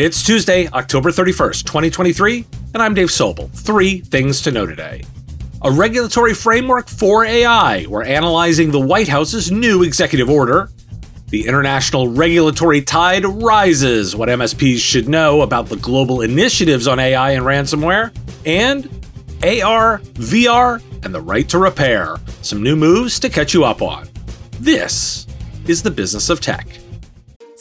It's Tuesday, October 31st, 2023, and I'm Dave Sobel. Three things to know today. A regulatory framework for AI. We're analyzing the White House's new executive order. The international regulatory tide rises. What MSPs should know about the global initiatives on AI and ransomware. And AR, VR, and the right to repair. Some new moves to catch you up on. This is the business of tech.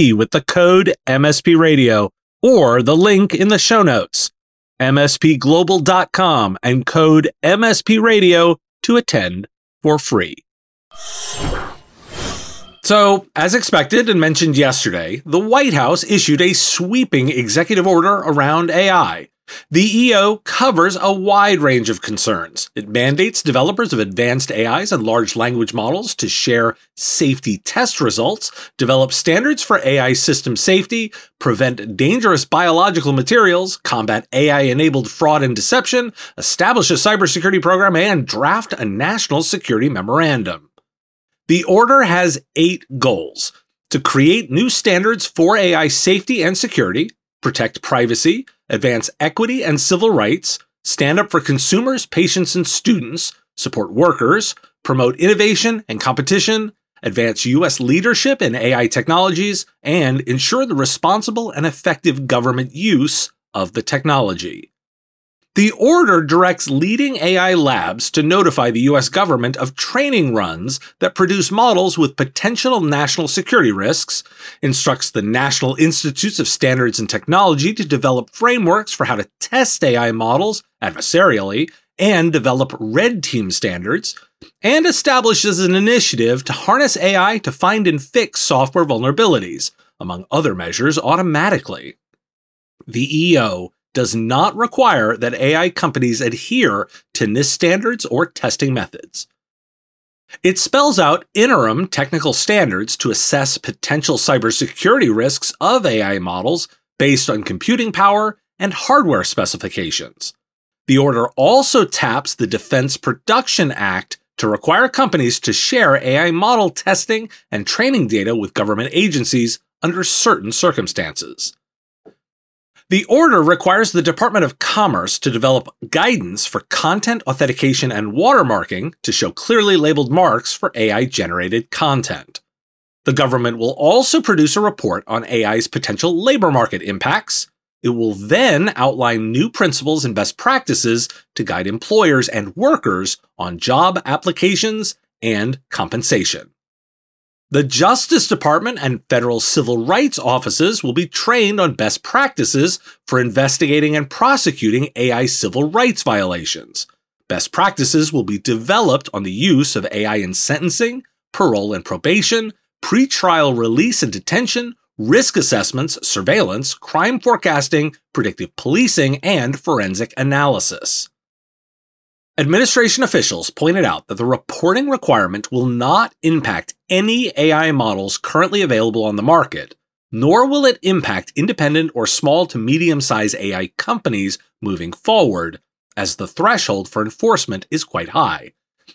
With the code MSP Radio or the link in the show notes, mspglobal.com and code MSP Radio to attend for free. So, as expected and mentioned yesterday, the White House issued a sweeping executive order around AI. The EO covers a wide range of concerns. It mandates developers of advanced AIs and large language models to share safety test results, develop standards for AI system safety, prevent dangerous biological materials, combat AI enabled fraud and deception, establish a cybersecurity program, and draft a national security memorandum. The order has eight goals to create new standards for AI safety and security, protect privacy, advance equity and civil rights, stand up for consumers, patients, and students, support workers, promote innovation and competition, advance U.S. leadership in AI technologies, and ensure the responsible and effective government use of the technology. The order directs leading AI labs to notify the US government of training runs that produce models with potential national security risks, instructs the National Institutes of Standards and Technology to develop frameworks for how to test AI models adversarially and develop red team standards, and establishes an initiative to harness AI to find and fix software vulnerabilities, among other measures, automatically. The EO does not require that AI companies adhere to NIST standards or testing methods. It spells out interim technical standards to assess potential cybersecurity risks of AI models based on computing power and hardware specifications. The order also taps the Defense Production Act to require companies to share AI model testing and training data with government agencies under certain circumstances. The order requires the Department of Commerce to develop guidance for content authentication and watermarking to show clearly labeled marks for AI generated content. The government will also produce a report on AI's potential labor market impacts. It will then outline new principles and best practices to guide employers and workers on job applications and compensation. The Justice Department and federal civil rights offices will be trained on best practices for investigating and prosecuting AI civil rights violations. Best practices will be developed on the use of AI in sentencing, parole and probation, pretrial release and detention, risk assessments, surveillance, crime forecasting, predictive policing, and forensic analysis. Administration officials pointed out that the reporting requirement will not impact any AI models currently available on the market, nor will it impact independent or small to medium sized AI companies moving forward, as the threshold for enforcement is quite high.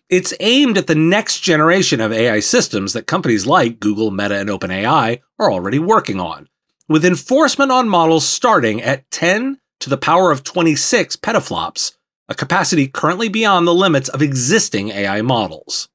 It's aimed at the next generation of AI systems that companies like Google, Meta, and OpenAI are already working on, with enforcement on models starting at 10 to the power of 26 petaflops a capacity currently beyond the limits of existing AI models.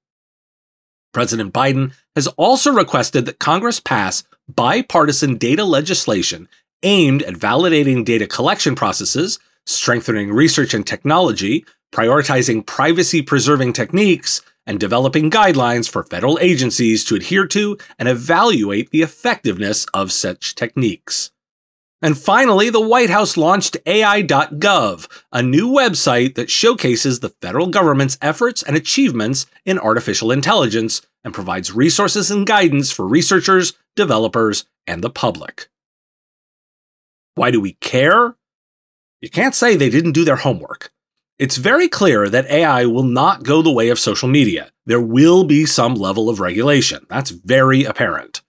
President Biden has also requested that Congress pass bipartisan data legislation aimed at validating data collection processes, strengthening research and technology, prioritizing privacy preserving techniques, and developing guidelines for federal agencies to adhere to and evaluate the effectiveness of such techniques. And finally, the White House launched AI.gov, a new website that showcases the federal government's efforts and achievements in artificial intelligence and provides resources and guidance for researchers, developers, and the public. Why do we care? You can't say they didn't do their homework. It's very clear that AI will not go the way of social media. There will be some level of regulation. That's very apparent.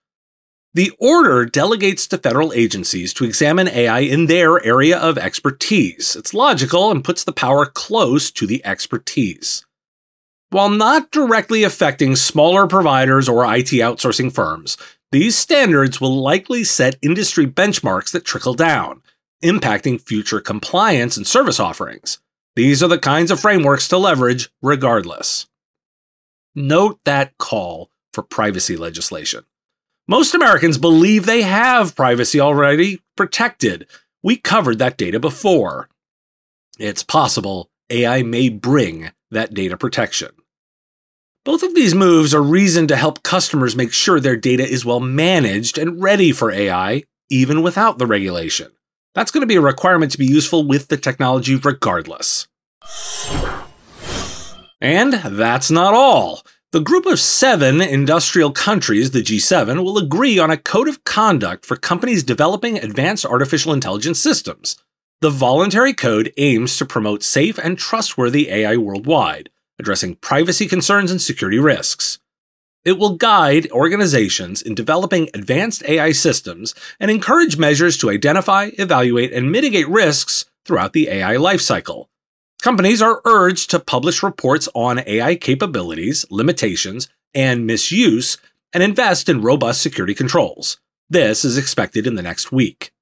The order delegates to federal agencies to examine AI in their area of expertise. It's logical and puts the power close to the expertise. While not directly affecting smaller providers or IT outsourcing firms, these standards will likely set industry benchmarks that trickle down, impacting future compliance and service offerings. These are the kinds of frameworks to leverage regardless. Note that call for privacy legislation. Most Americans believe they have privacy already protected. We covered that data before. It's possible AI may bring that data protection. Both of these moves are reason to help customers make sure their data is well managed and ready for AI, even without the regulation. That's going to be a requirement to be useful with the technology regardless. And that's not all. The group of seven industrial countries, the G7, will agree on a code of conduct for companies developing advanced artificial intelligence systems. The voluntary code aims to promote safe and trustworthy AI worldwide, addressing privacy concerns and security risks. It will guide organizations in developing advanced AI systems and encourage measures to identify, evaluate, and mitigate risks throughout the AI lifecycle. Companies are urged to publish reports on AI capabilities, limitations, and misuse, and invest in robust security controls. This is expected in the next week.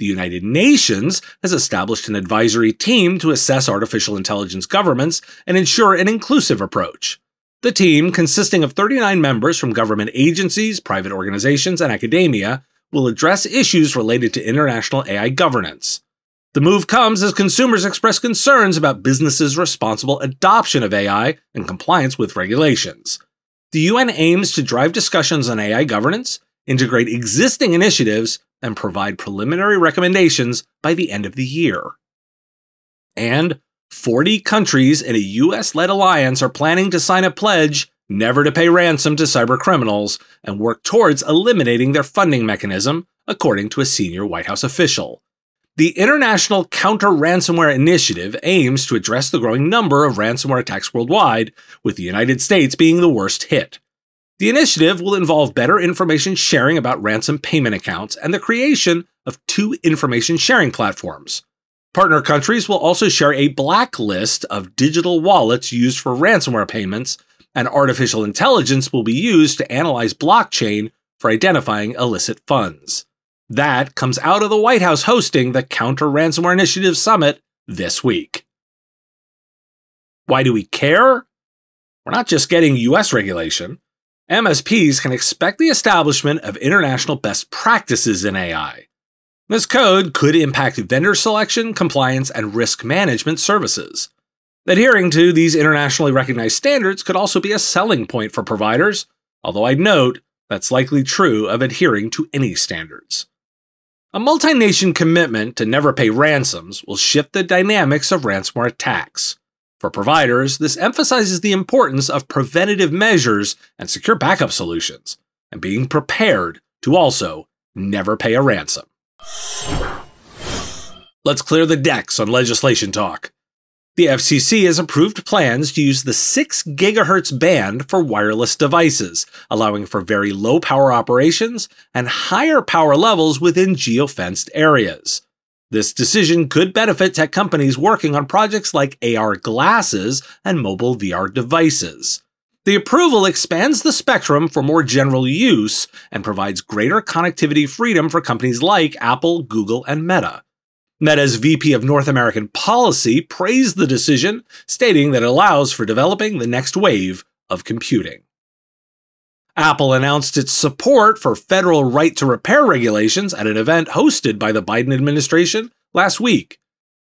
The United Nations has established an advisory team to assess artificial intelligence governments and ensure an inclusive approach. The team, consisting of 39 members from government agencies, private organizations, and academia, will address issues related to international AI governance. The move comes as consumers express concerns about businesses' responsible adoption of AI and compliance with regulations. The UN aims to drive discussions on AI governance, integrate existing initiatives, and provide preliminary recommendations by the end of the year. And 40 countries in a US led alliance are planning to sign a pledge never to pay ransom to cybercriminals and work towards eliminating their funding mechanism, according to a senior White House official. The International Counter Ransomware Initiative aims to address the growing number of ransomware attacks worldwide, with the United States being the worst hit. The initiative will involve better information sharing about ransom payment accounts and the creation of two information sharing platforms. Partner countries will also share a blacklist of digital wallets used for ransomware payments, and artificial intelligence will be used to analyze blockchain for identifying illicit funds. That comes out of the White House hosting the Counter Ransomware Initiative Summit this week. Why do we care? We're not just getting US regulation. MSPs can expect the establishment of international best practices in AI. This code could impact vendor selection, compliance, and risk management services. Adhering to these internationally recognized standards could also be a selling point for providers, although I'd note that's likely true of adhering to any standards. A multi nation commitment to never pay ransoms will shift the dynamics of ransomware attacks. For providers, this emphasizes the importance of preventative measures and secure backup solutions, and being prepared to also never pay a ransom. Let's clear the decks on legislation talk. The FCC has approved plans to use the 6 GHz band for wireless devices, allowing for very low power operations and higher power levels within geofenced areas. This decision could benefit tech companies working on projects like AR glasses and mobile VR devices. The approval expands the spectrum for more general use and provides greater connectivity freedom for companies like Apple, Google, and Meta. Meta's VP of North American Policy praised the decision, stating that it allows for developing the next wave of computing. Apple announced its support for federal right to repair regulations at an event hosted by the Biden administration last week.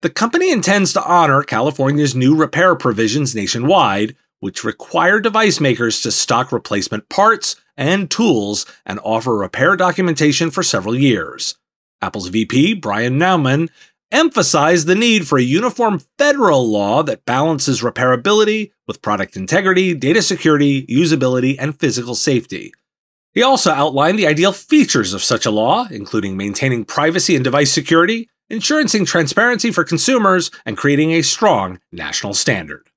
The company intends to honor California's new repair provisions nationwide, which require device makers to stock replacement parts and tools and offer repair documentation for several years. Apple's VP, Brian Naumann, emphasized the need for a uniform federal law that balances repairability with product integrity, data security, usability, and physical safety. He also outlined the ideal features of such a law, including maintaining privacy and device security, ensuring transparency for consumers, and creating a strong national standard.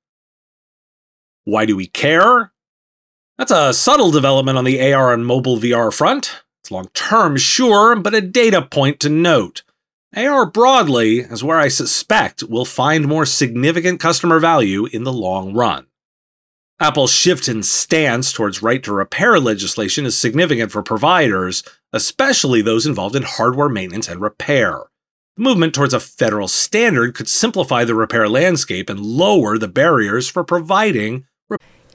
Why do we care? That's a subtle development on the AR and mobile VR front. It's long term, sure, but a data point to note. AR broadly is where I suspect we'll find more significant customer value in the long run. Apple's shift in stance towards right to repair legislation is significant for providers, especially those involved in hardware maintenance and repair. The movement towards a federal standard could simplify the repair landscape and lower the barriers for providing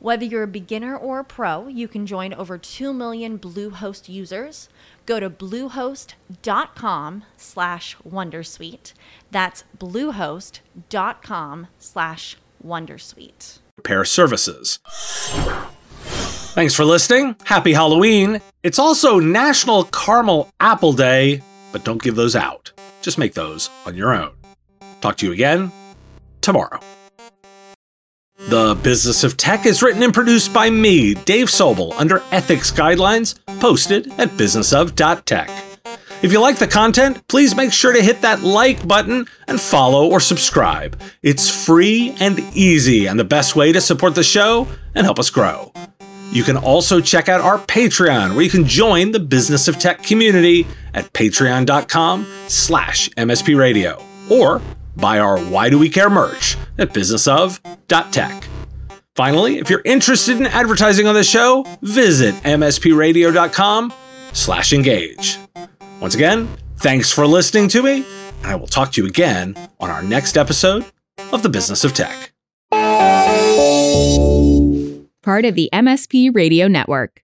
Whether you're a beginner or a pro, you can join over 2 million Bluehost users. Go to bluehost.com slash wondersuite. That's bluehost.com slash wondersuite. Repair services. Thanks for listening. Happy Halloween. It's also National Caramel Apple Day, but don't give those out. Just make those on your own. Talk to you again tomorrow. The Business of Tech is written and produced by me, Dave Sobel, under ethics guidelines posted at businessof.tech. If you like the content, please make sure to hit that like button and follow or subscribe. It's free and easy and the best way to support the show and help us grow. You can also check out our Patreon, where you can join the Business of Tech community at patreon.com slash mspradio, or buy our Why Do We Care merch at businessof.tech. Finally, if you're interested in advertising on the show, visit mspradio.com slash engage. Once again, thanks for listening to me, and I will talk to you again on our next episode of The Business of Tech. Part of the MSP Radio Network.